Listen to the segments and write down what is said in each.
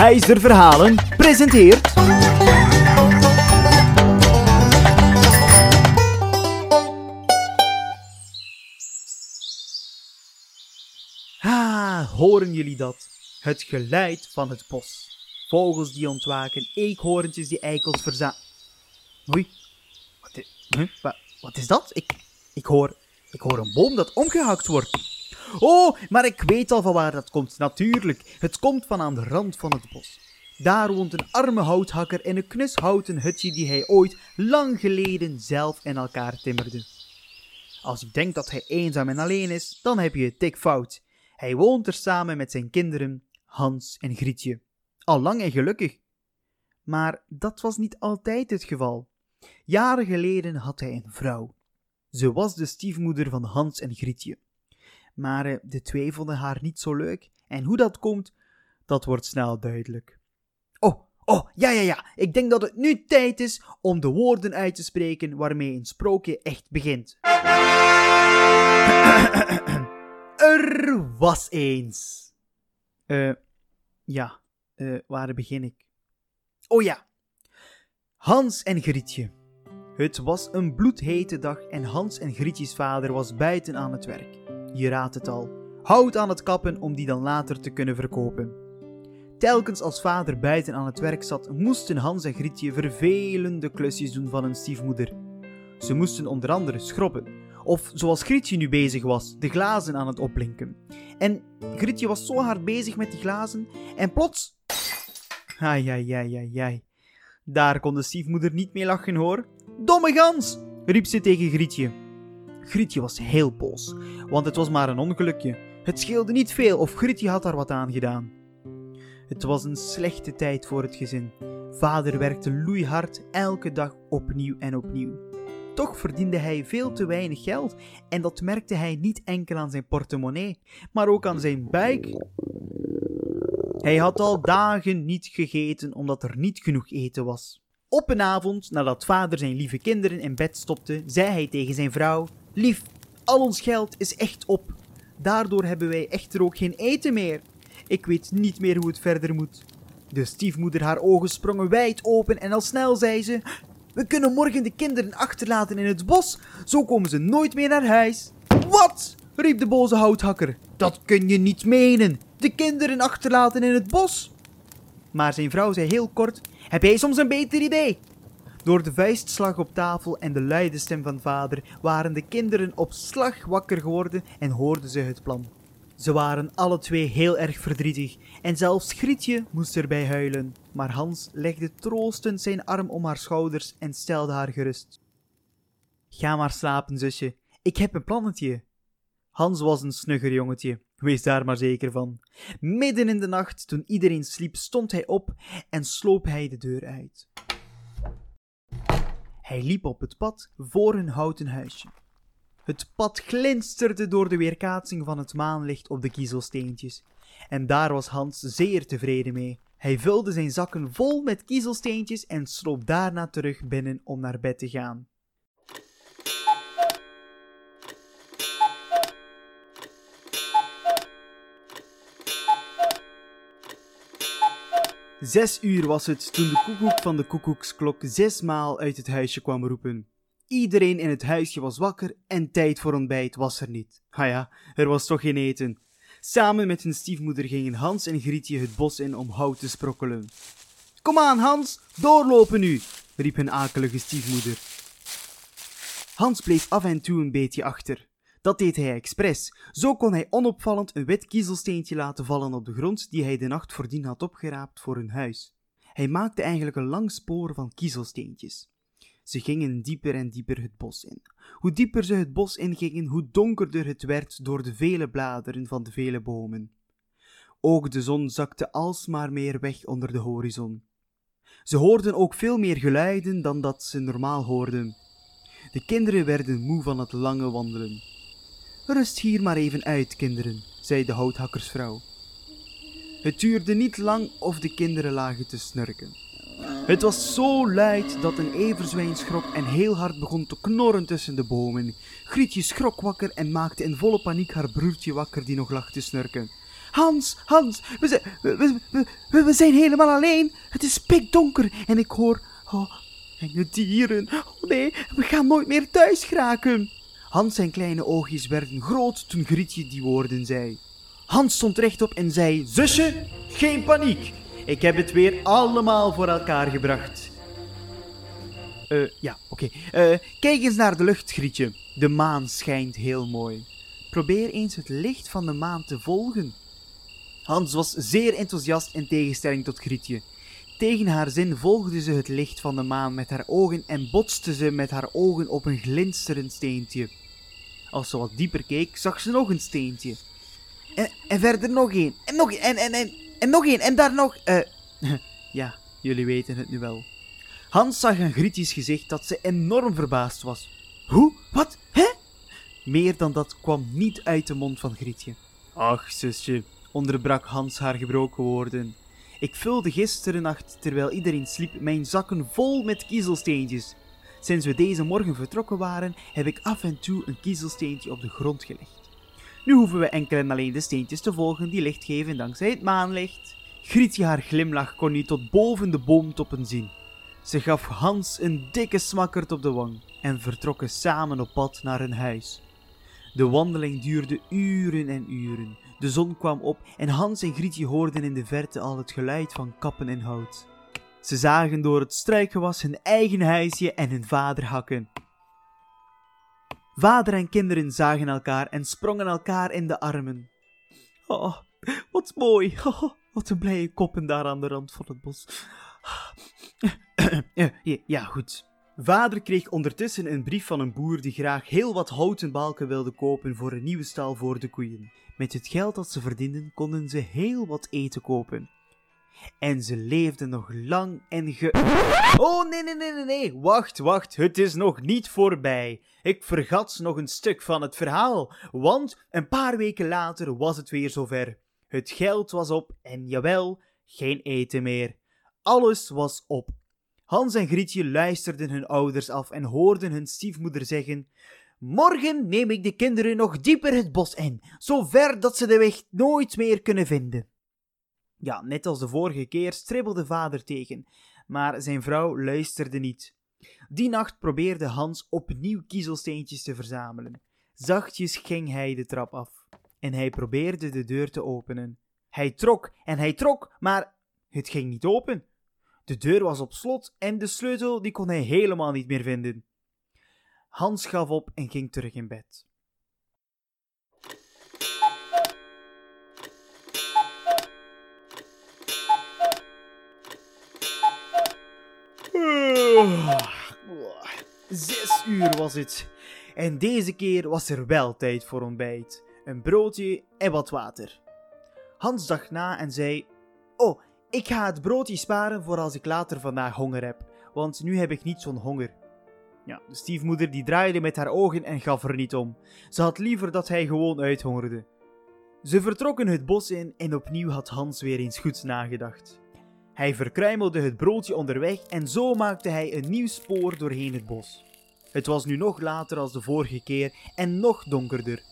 Heizer Verhalen presenteert... Ah, horen jullie dat? Het geluid van het bos. Vogels die ontwaken, eekhoorntjes die eikels verza... Oei, wat wat is dat? Ik, ik, hoor, ik hoor een boom dat omgehakt wordt. Oh, maar ik weet al van waar dat komt. Natuurlijk, het komt van aan de rand van het bos. Daar woont een arme houthakker in een knus houten hutje die hij ooit lang geleden zelf in elkaar timmerde. Als je denkt dat hij eenzaam en alleen is, dan heb je het dik fout. Hij woont er samen met zijn kinderen, Hans en Grietje. Al lang en gelukkig. Maar dat was niet altijd het geval. Jaren geleden had hij een vrouw. Ze was de stiefmoeder van Hans en Grietje. Maar eh, de twee vonden haar niet zo leuk. En hoe dat komt, dat wordt snel duidelijk. Oh, oh, ja, ja, ja. Ik denk dat het nu tijd is om de woorden uit te spreken waarmee een sprookje echt begint. er was eens. Eh, ja, eh, waar begin ik? Oh ja. Hans en Grietje. Het was een bloedhete dag en Hans en Grietjes vader was buiten aan het werk. Je raadt het al. Hout aan het kappen om die dan later te kunnen verkopen. Telkens als vader buiten aan het werk zat, moesten Hans en Grietje vervelende klusjes doen van hun stiefmoeder. Ze moesten onder andere schrobben, of zoals Grietje nu bezig was, de glazen aan het opblinken. En Grietje was zo hard bezig met die glazen, en plots... Ai, ai, ai, ai, ai. Daar kon de stiefmoeder niet mee lachen hoor. Domme gans, riep ze tegen Grietje. Grietje was heel boos, want het was maar een ongelukje. Het scheelde niet veel of Grietje had daar wat aan gedaan. Het was een slechte tijd voor het gezin. Vader werkte loeihard elke dag opnieuw en opnieuw. Toch verdiende hij veel te weinig geld en dat merkte hij niet enkel aan zijn portemonnee, maar ook aan zijn buik. Hij had al dagen niet gegeten omdat er niet genoeg eten was. Op een avond, nadat vader zijn lieve kinderen in bed stopte, zei hij tegen zijn vrouw: Lief, al ons geld is echt op. Daardoor hebben wij echter ook geen eten meer. Ik weet niet meer hoe het verder moet. De stiefmoeder haar ogen sprongen wijd open en al snel zei ze: We kunnen morgen de kinderen achterlaten in het bos, zo komen ze nooit meer naar huis. Wat? riep de boze houthakker. Dat kun je niet menen. De kinderen achterlaten in het bos. Maar zijn vrouw zei heel kort: Heb jij soms een beter idee? Door de vuistslag op tafel en de luide stem van vader waren de kinderen op slag wakker geworden en hoorden ze het plan. Ze waren alle twee heel erg verdrietig en zelfs Grietje moest erbij huilen, maar Hans legde troostend zijn arm om haar schouders en stelde haar gerust. Ga maar slapen, zusje, ik heb een plannetje. Hans was een snugger jongetje, wees daar maar zeker van. Midden in de nacht, toen iedereen sliep, stond hij op en sloop hij de deur uit. Hij liep op het pad voor hun houten huisje. Het pad glinsterde door de weerkaatsing van het maanlicht op de kiezelsteentjes. En daar was Hans zeer tevreden mee. Hij vulde zijn zakken vol met kiezelsteentjes en sloop daarna terug binnen om naar bed te gaan. Zes uur was het toen de koekoek van de koekoeksklok zesmaal uit het huisje kwam roepen. Iedereen in het huisje was wakker en tijd voor ontbijt was er niet. Ha ja, er was toch geen eten. Samen met hun stiefmoeder gingen Hans en Grietje het bos in om hout te sprokkelen. Kom aan, Hans, doorlopen nu, riep hun akelige stiefmoeder. Hans bleef af en toe een beetje achter. Dat deed hij expres. Zo kon hij onopvallend een wit kiezelsteentje laten vallen op de grond die hij de nacht voordien had opgeraapt voor hun huis. Hij maakte eigenlijk een lang spoor van kiezelsteentjes. Ze gingen dieper en dieper het bos in. Hoe dieper ze het bos ingingen, hoe donkerder het werd door de vele bladeren van de vele bomen. Ook de zon zakte alsmaar meer weg onder de horizon. Ze hoorden ook veel meer geluiden dan dat ze normaal hoorden. De kinderen werden moe van het lange wandelen. Rust hier maar even uit, kinderen, zei de houthakkersvrouw. Het duurde niet lang of de kinderen lagen te snurken. Het was zo luid dat een everzwijn schrok en heel hard begon te knorren tussen de bomen. Grietje schrok wakker en maakte in volle paniek haar broertje wakker die nog lag te snurken. Hans, Hans, we zijn, we, we, we, zijn helemaal alleen. Het is pikdonker en ik hoor oh, enge dieren. Oh nee, we gaan nooit meer thuis geraken. Hans zijn kleine oogjes werden groot toen Grietje die woorden zei. Hans stond rechtop en zei: Zusje, geen paniek. Ik heb het weer allemaal voor elkaar gebracht. Eh, ja, oké. Eh, kijk eens naar de lucht, Grietje. De maan schijnt heel mooi. Probeer eens het licht van de maan te volgen. Hans was zeer enthousiast in tegenstelling tot Grietje. Tegen haar zin volgde ze het licht van de maan met haar ogen en botste ze met haar ogen op een glinsterend steentje. Als ze wat dieper keek, zag ze nog een steentje. En, en verder nog één. En nog één. En, en, en, nog één. En daar nog... eh ja, jullie weten het nu wel. Hans zag aan Grietjes gezicht dat ze enorm verbaasd was. Hoe? Wat? Hè? Meer dan dat kwam niet uit de mond van Grietje. Ach, zusje, onderbrak Hans haar gebroken woorden. Ik vulde gisteren nacht, terwijl iedereen sliep, mijn zakken vol met kiezelsteentjes. Sinds we deze morgen vertrokken waren, heb ik af en toe een kiezelsteentje op de grond gelegd. Nu hoeven we enkel en alleen de steentjes te volgen die licht geven dankzij het maanlicht. Grietje haar glimlach kon niet tot boven de boomtoppen zien. Ze gaf Hans een dikke smakkert op de wang en vertrokken samen op pad naar hun huis. De wandeling duurde uren en uren. De zon kwam op en Hans en Grietje hoorden in de verte al het geluid van kappen en hout. Ze zagen door het struikgewas hun eigen huisje en hun vader hakken. Vader en kinderen zagen elkaar en sprongen elkaar in de armen. Oh, wat mooi. Oh, wat een blije koppen daar aan de rand van het bos. ja, goed. Vader kreeg ondertussen een brief van een boer die graag heel wat houten balken wilde kopen voor een nieuwe stal voor de koeien. Met het geld dat ze verdienden konden ze heel wat eten kopen. En ze leefden nog lang en ge... Oh, nee, nee, nee, nee, nee. Wacht, wacht. Het is nog niet voorbij. Ik vergat nog een stuk van het verhaal. Want een paar weken later was het weer zover. Het geld was op en jawel, geen eten meer. Alles was op. Hans en Grietje luisterden hun ouders af en hoorden hun stiefmoeder zeggen: Morgen neem ik de kinderen nog dieper het bos in, zo ver dat ze de weg nooit meer kunnen vinden. Ja, net als de vorige keer stribbelde vader tegen, maar zijn vrouw luisterde niet. Die nacht probeerde Hans opnieuw kiezelsteentjes te verzamelen. Zachtjes ging hij de trap af en hij probeerde de deur te openen. Hij trok en hij trok, maar het ging niet open. De deur was op slot en de sleutel die kon hij helemaal niet meer vinden. Hans gaf op en ging terug in bed. Zes uur was het. En deze keer was er wel tijd voor ontbijt. Een broodje en wat water. Hans dacht na en zei: Oh, ik ga het broodje sparen voor als ik later vandaag honger heb, want nu heb ik niet zo'n honger. Ja, de stiefmoeder die draaide met haar ogen en gaf er niet om. Ze had liever dat hij gewoon uithongerde. Ze vertrokken het bos in en opnieuw had Hans weer eens goed nagedacht. Hij verkruimelde het broodje onderweg en zo maakte hij een nieuw spoor doorheen het bos. Het was nu nog later als de vorige keer en nog donkerder.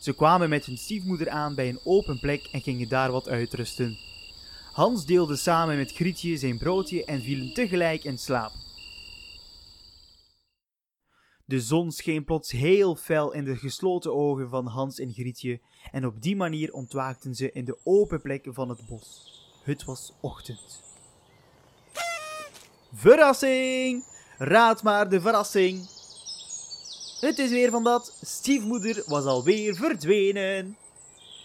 Ze kwamen met hun stiefmoeder aan bij een open plek en gingen daar wat uitrusten. Hans deelde samen met Grietje zijn broodje en vielen tegelijk in slaap. De zon scheen plots heel fel in de gesloten ogen van Hans en Grietje en op die manier ontwaakten ze in de open plek van het bos. Het was ochtend. Verrassing! Raad maar de verrassing! Het is weer van dat. Stiefmoeder was alweer verdwenen.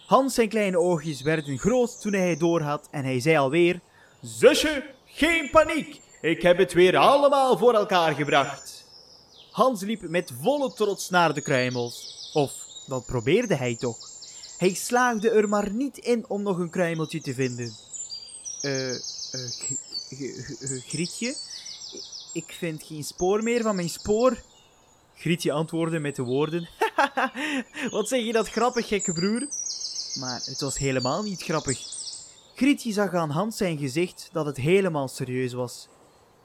Hans zijn kleine oogjes werden groot toen hij het doorhad en hij zei alweer: Zusje, geen paniek. Ik heb het weer allemaal voor elkaar gebracht. Hans liep met volle trots naar de kruimels. Of, dat probeerde hij toch. Hij slaagde er maar niet in om nog een kruimeltje te vinden. Eh, uh, Grietje? Ik vind geen spoor meer van mijn spoor. Grietje antwoordde met de woorden: Wat zeg je dat grappig, gekke broer? Maar het was helemaal niet grappig. Grietje zag aan Hans zijn gezicht dat het helemaal serieus was.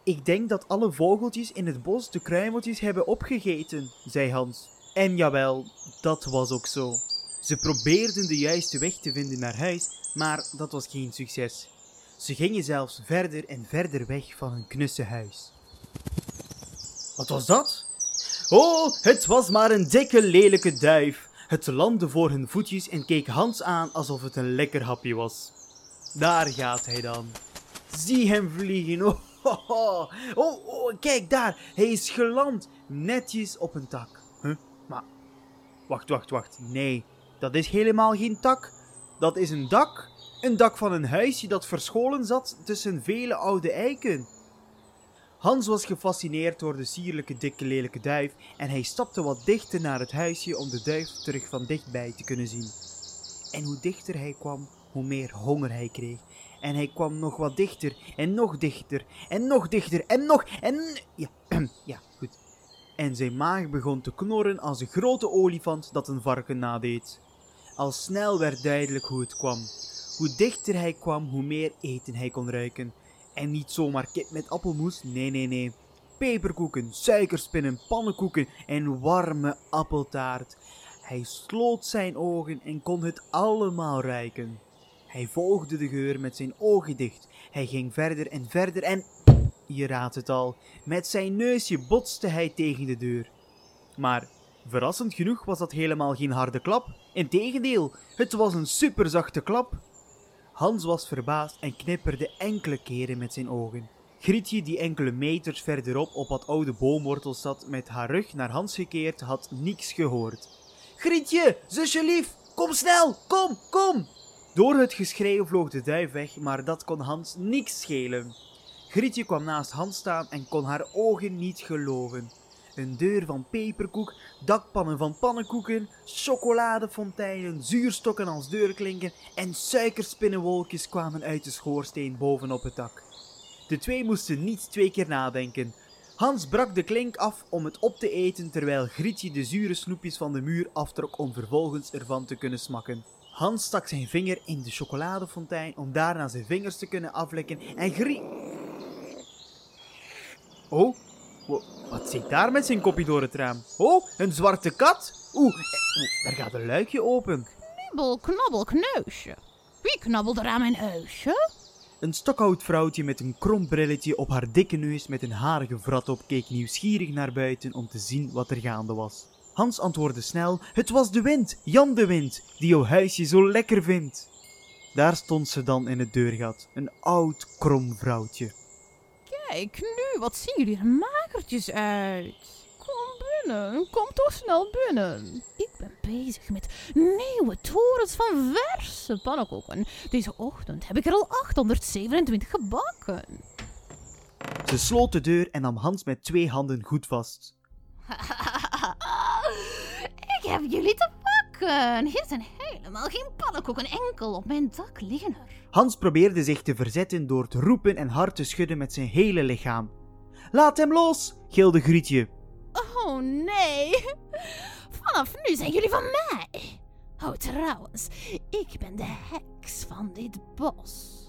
Ik denk dat alle vogeltjes in het bos de kruimeltjes hebben opgegeten, zei Hans. En jawel, dat was ook zo. Ze probeerden de juiste weg te vinden naar huis, maar dat was geen succes. Ze gingen zelfs verder en verder weg van hun knusse huis. Wat was dat? Oh, het was maar een dikke lelijke duif. Het landde voor hun voetjes en keek Hans aan alsof het een lekker hapje was. Daar gaat hij dan. Zie hem vliegen. Oh, oh, oh. kijk daar. Hij is geland. Netjes op een tak. Huh? Maar, wacht, wacht, wacht. Nee, dat is helemaal geen tak. Dat is een dak. Een dak van een huisje dat verscholen zat tussen vele oude eiken. Hans was gefascineerd door de sierlijke dikke lelijke duif en hij stapte wat dichter naar het huisje om de duif terug van dichtbij te kunnen zien. En hoe dichter hij kwam, hoe meer honger hij kreeg. En hij kwam nog wat dichter en nog dichter en nog dichter en nog en... Ja, ja, goed. En zijn maag begon te knorren als een grote olifant dat een varken nadeed. Al snel werd duidelijk hoe het kwam. Hoe dichter hij kwam, hoe meer eten hij kon ruiken. En niet zomaar kip met appelmoes, nee nee nee. Peperkoeken, suikerspinnen, pannenkoeken en warme appeltaart. Hij sloot zijn ogen en kon het allemaal ruiken. Hij volgde de geur met zijn ogen dicht. Hij ging verder en verder en... Je raadt het al, met zijn neusje botste hij tegen de deur. Maar verrassend genoeg was dat helemaal geen harde klap. Integendeel, het was een superzachte klap. Hans was verbaasd en knipperde enkele keren met zijn ogen. Grietje, die enkele meters verderop op wat oude boomwortels zat, met haar rug naar Hans gekeerd, had niets gehoord. Grietje, zusje lief, kom snel, kom, kom! Door het geschreeuw vloog de duif weg, maar dat kon Hans niks schelen. Grietje kwam naast Hans staan en kon haar ogen niet geloven. Een deur van peperkoek, dakpannen van pannenkoeken, chocoladefonteinen, zuurstokken als deurklinken en suikerspinnenwolkjes kwamen uit de schoorsteen bovenop het dak. De twee moesten niet twee keer nadenken. Hans brak de klink af om het op te eten terwijl Grietje de zure snoepjes van de muur aftrok om vervolgens ervan te kunnen smakken. Hans stak zijn vinger in de chocoladefontein om daarna zijn vingers te kunnen aflekken en Grie... Oh, wat zit daar met zijn kopje door het raam? Oh, een zwarte kat? Oeh, eh, daar gaat een luikje open. Knibbel, knabbel, kneusje. Wie knabbelt er aan mijn huisje? Een stokoud vrouwtje met een krom brilletje op haar dikke neus met een harige vrat op keek nieuwsgierig naar buiten om te zien wat er gaande was. Hans antwoordde snel: Het was de wind, Jan de wind, die jouw huisje zo lekker vindt. Daar stond ze dan in het deurgat, een oud krom vrouwtje. Kijk nu, wat zien jullie er magertjes uit. Kom binnen, kom toch snel binnen. Ik ben bezig met nieuwe torens van verse pannenkoeken. Deze ochtend heb ik er al 827 gebakken. Ze sloot de deur en nam Hans met twee handen goed vast. ik heb jullie te pakken. Hier zijn helemaal geen pannenkoeken, enkel op mijn dak liggen er. Hans probeerde zich te verzetten door te roepen en hard te schudden met zijn hele lichaam. Laat hem los, gilde Grietje. Oh nee, vanaf nu zijn jullie van mij. Oh trouwens, ik ben de heks van dit bos.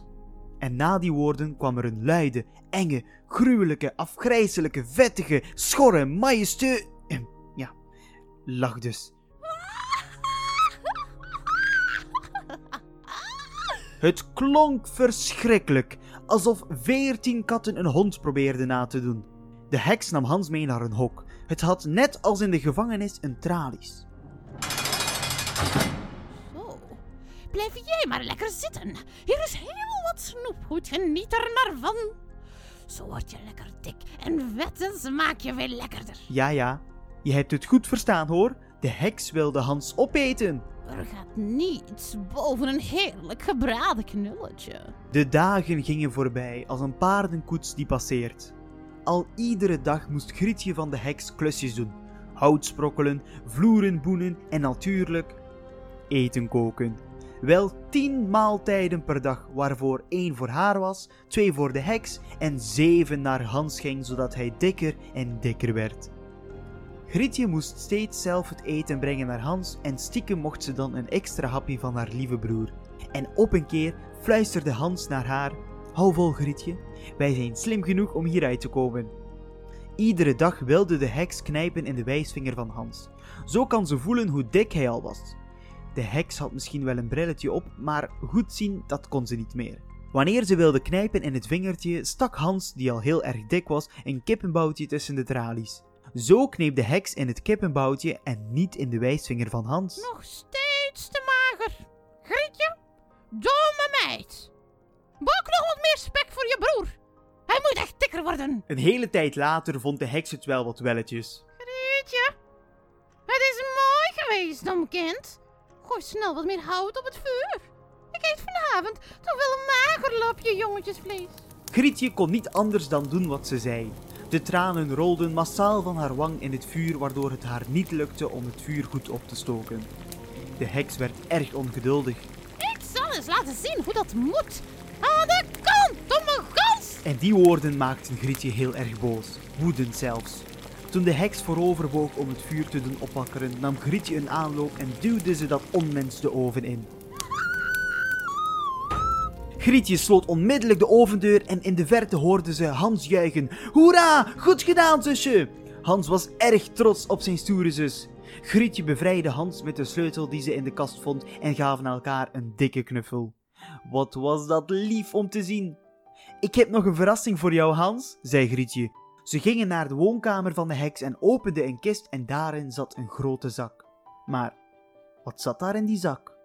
En na die woorden kwam er een luide, enge, gruwelijke, afgrijzelijke, vettige, schorre, majesteu... Ja, lach dus. Het klonk verschrikkelijk, alsof veertien katten een hond probeerden na te doen. De heks nam Hans mee naar een hok. Het had net als in de gevangenis een tralies. Zo, blijf jij maar lekker zitten. Hier is heel wat snoep. Goed, geniet er maar van. Zo word je lekker dik en vet en smaak je weer lekkerder. Ja, ja, je hebt het goed verstaan hoor. De heks wilde Hans opeten. Er gaat niets boven een heerlijk gebraden knulletje. De dagen gingen voorbij als een paardenkoets die passeert. Al iedere dag moest Grietje van de heks klusjes doen. Hout sprokkelen, vloeren boenen en natuurlijk eten koken. Wel tien maaltijden per dag, waarvoor één voor haar was, twee voor de heks en zeven naar Hans ging, zodat hij dikker en dikker werd. Grietje moest steeds zelf het eten brengen naar Hans en stiekem mocht ze dan een extra hapje van haar lieve broer. En op een keer fluisterde Hans naar haar: Hou vol, Grietje, wij zijn slim genoeg om hieruit te komen. Iedere dag wilde de heks knijpen in de wijsvinger van Hans. Zo kan ze voelen hoe dik hij al was. De heks had misschien wel een brilletje op, maar goed zien, dat kon ze niet meer. Wanneer ze wilde knijpen in het vingertje, stak Hans, die al heel erg dik was, een kippenboutje tussen de tralies. Zo kneep de heks in het kippenboutje en niet in de wijsvinger van Hans. Nog steeds te mager. Grietje, domme meid. Bak nog wat meer spek voor je broer. Hij moet echt dikker worden. Een hele tijd later vond de heks het wel wat welletjes. Grietje, het is mooi geweest, dom kind. Gooi snel wat meer hout op het vuur. Ik eet vanavond toch wel een mager lapje jongetjesvlees. Grietje kon niet anders dan doen wat ze zei. De tranen rolden massaal van haar wang in het vuur, waardoor het haar niet lukte om het vuur goed op te stoken. De heks werd erg ongeduldig Ik zal eens laten zien hoe dat moet. Aan de kant, domme gans. en die woorden maakten Grietje heel erg boos, woedend zelfs. Toen de heks vooroverboog om het vuur te doen opwakkeren, nam Grietje een aanloop en duwde ze dat onmens de oven in. Grietje sloot onmiddellijk de ovendeur en in de verte hoorde ze Hans juichen. Hoera, goed gedaan zusje! Hans was erg trots op zijn stoere zus. Grietje bevrijdde Hans met de sleutel die ze in de kast vond en gaven elkaar een dikke knuffel. Wat was dat lief om te zien! Ik heb nog een verrassing voor jou, Hans, zei Grietje. Ze gingen naar de woonkamer van de heks en openden een kist en daarin zat een grote zak. Maar wat zat daar in die zak?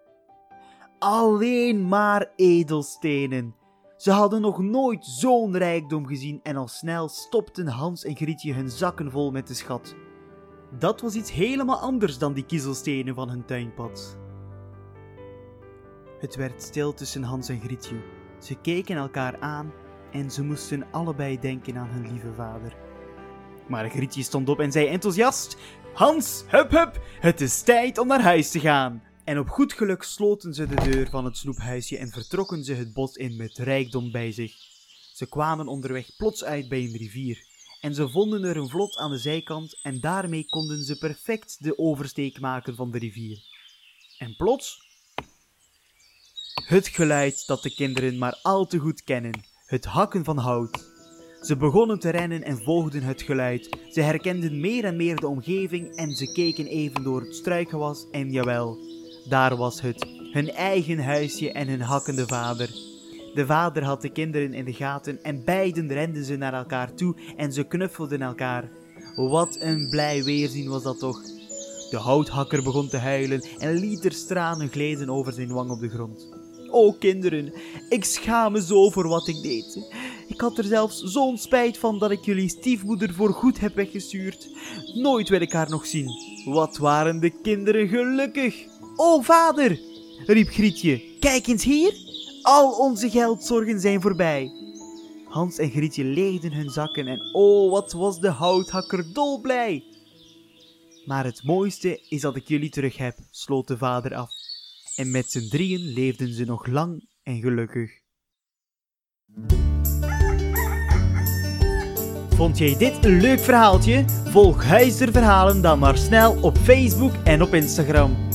Alleen maar edelstenen. Ze hadden nog nooit zo'n rijkdom gezien en al snel stopten Hans en Grietje hun zakken vol met de schat. Dat was iets helemaal anders dan die kiezelstenen van hun tuinpad. Het werd stil tussen Hans en Grietje. Ze keken elkaar aan en ze moesten allebei denken aan hun lieve vader. Maar Grietje stond op en zei enthousiast: Hans, hup hup, het is tijd om naar huis te gaan. En op goed geluk sloten ze de deur van het snoephuisje en vertrokken ze het bos in met rijkdom bij zich. Ze kwamen onderweg plots uit bij een rivier. En ze vonden er een vlot aan de zijkant en daarmee konden ze perfect de oversteek maken van de rivier. En plots het geluid dat de kinderen maar al te goed kennen: het hakken van hout. Ze begonnen te rennen en volgden het geluid. Ze herkenden meer en meer de omgeving en ze keken even door het struikgewas en jawel, daar was het, hun eigen huisje en hun hakkende vader. De vader had de kinderen in de gaten en beiden renden ze naar elkaar toe en ze knuffelden elkaar. Wat een blij weerzien was dat toch. De houthakker begon te huilen en literstranen gleden over zijn wang op de grond. O kinderen, ik schaam me zo voor wat ik deed. Ik had er zelfs zo'n spijt van dat ik jullie stiefmoeder voor goed heb weggestuurd. Nooit wil ik haar nog zien. Wat waren de kinderen gelukkig. O vader, riep Grietje, kijk eens hier. Al onze geldzorgen zijn voorbij. Hans en Grietje leegden hun zakken en oh, wat was de houthakker dolblij. Maar het mooiste is dat ik jullie terug heb, sloot de vader af. En met z'n drieën leefden ze nog lang en gelukkig. Vond jij dit een leuk verhaaltje? Volg Huister Verhalen dan maar snel op Facebook en op Instagram.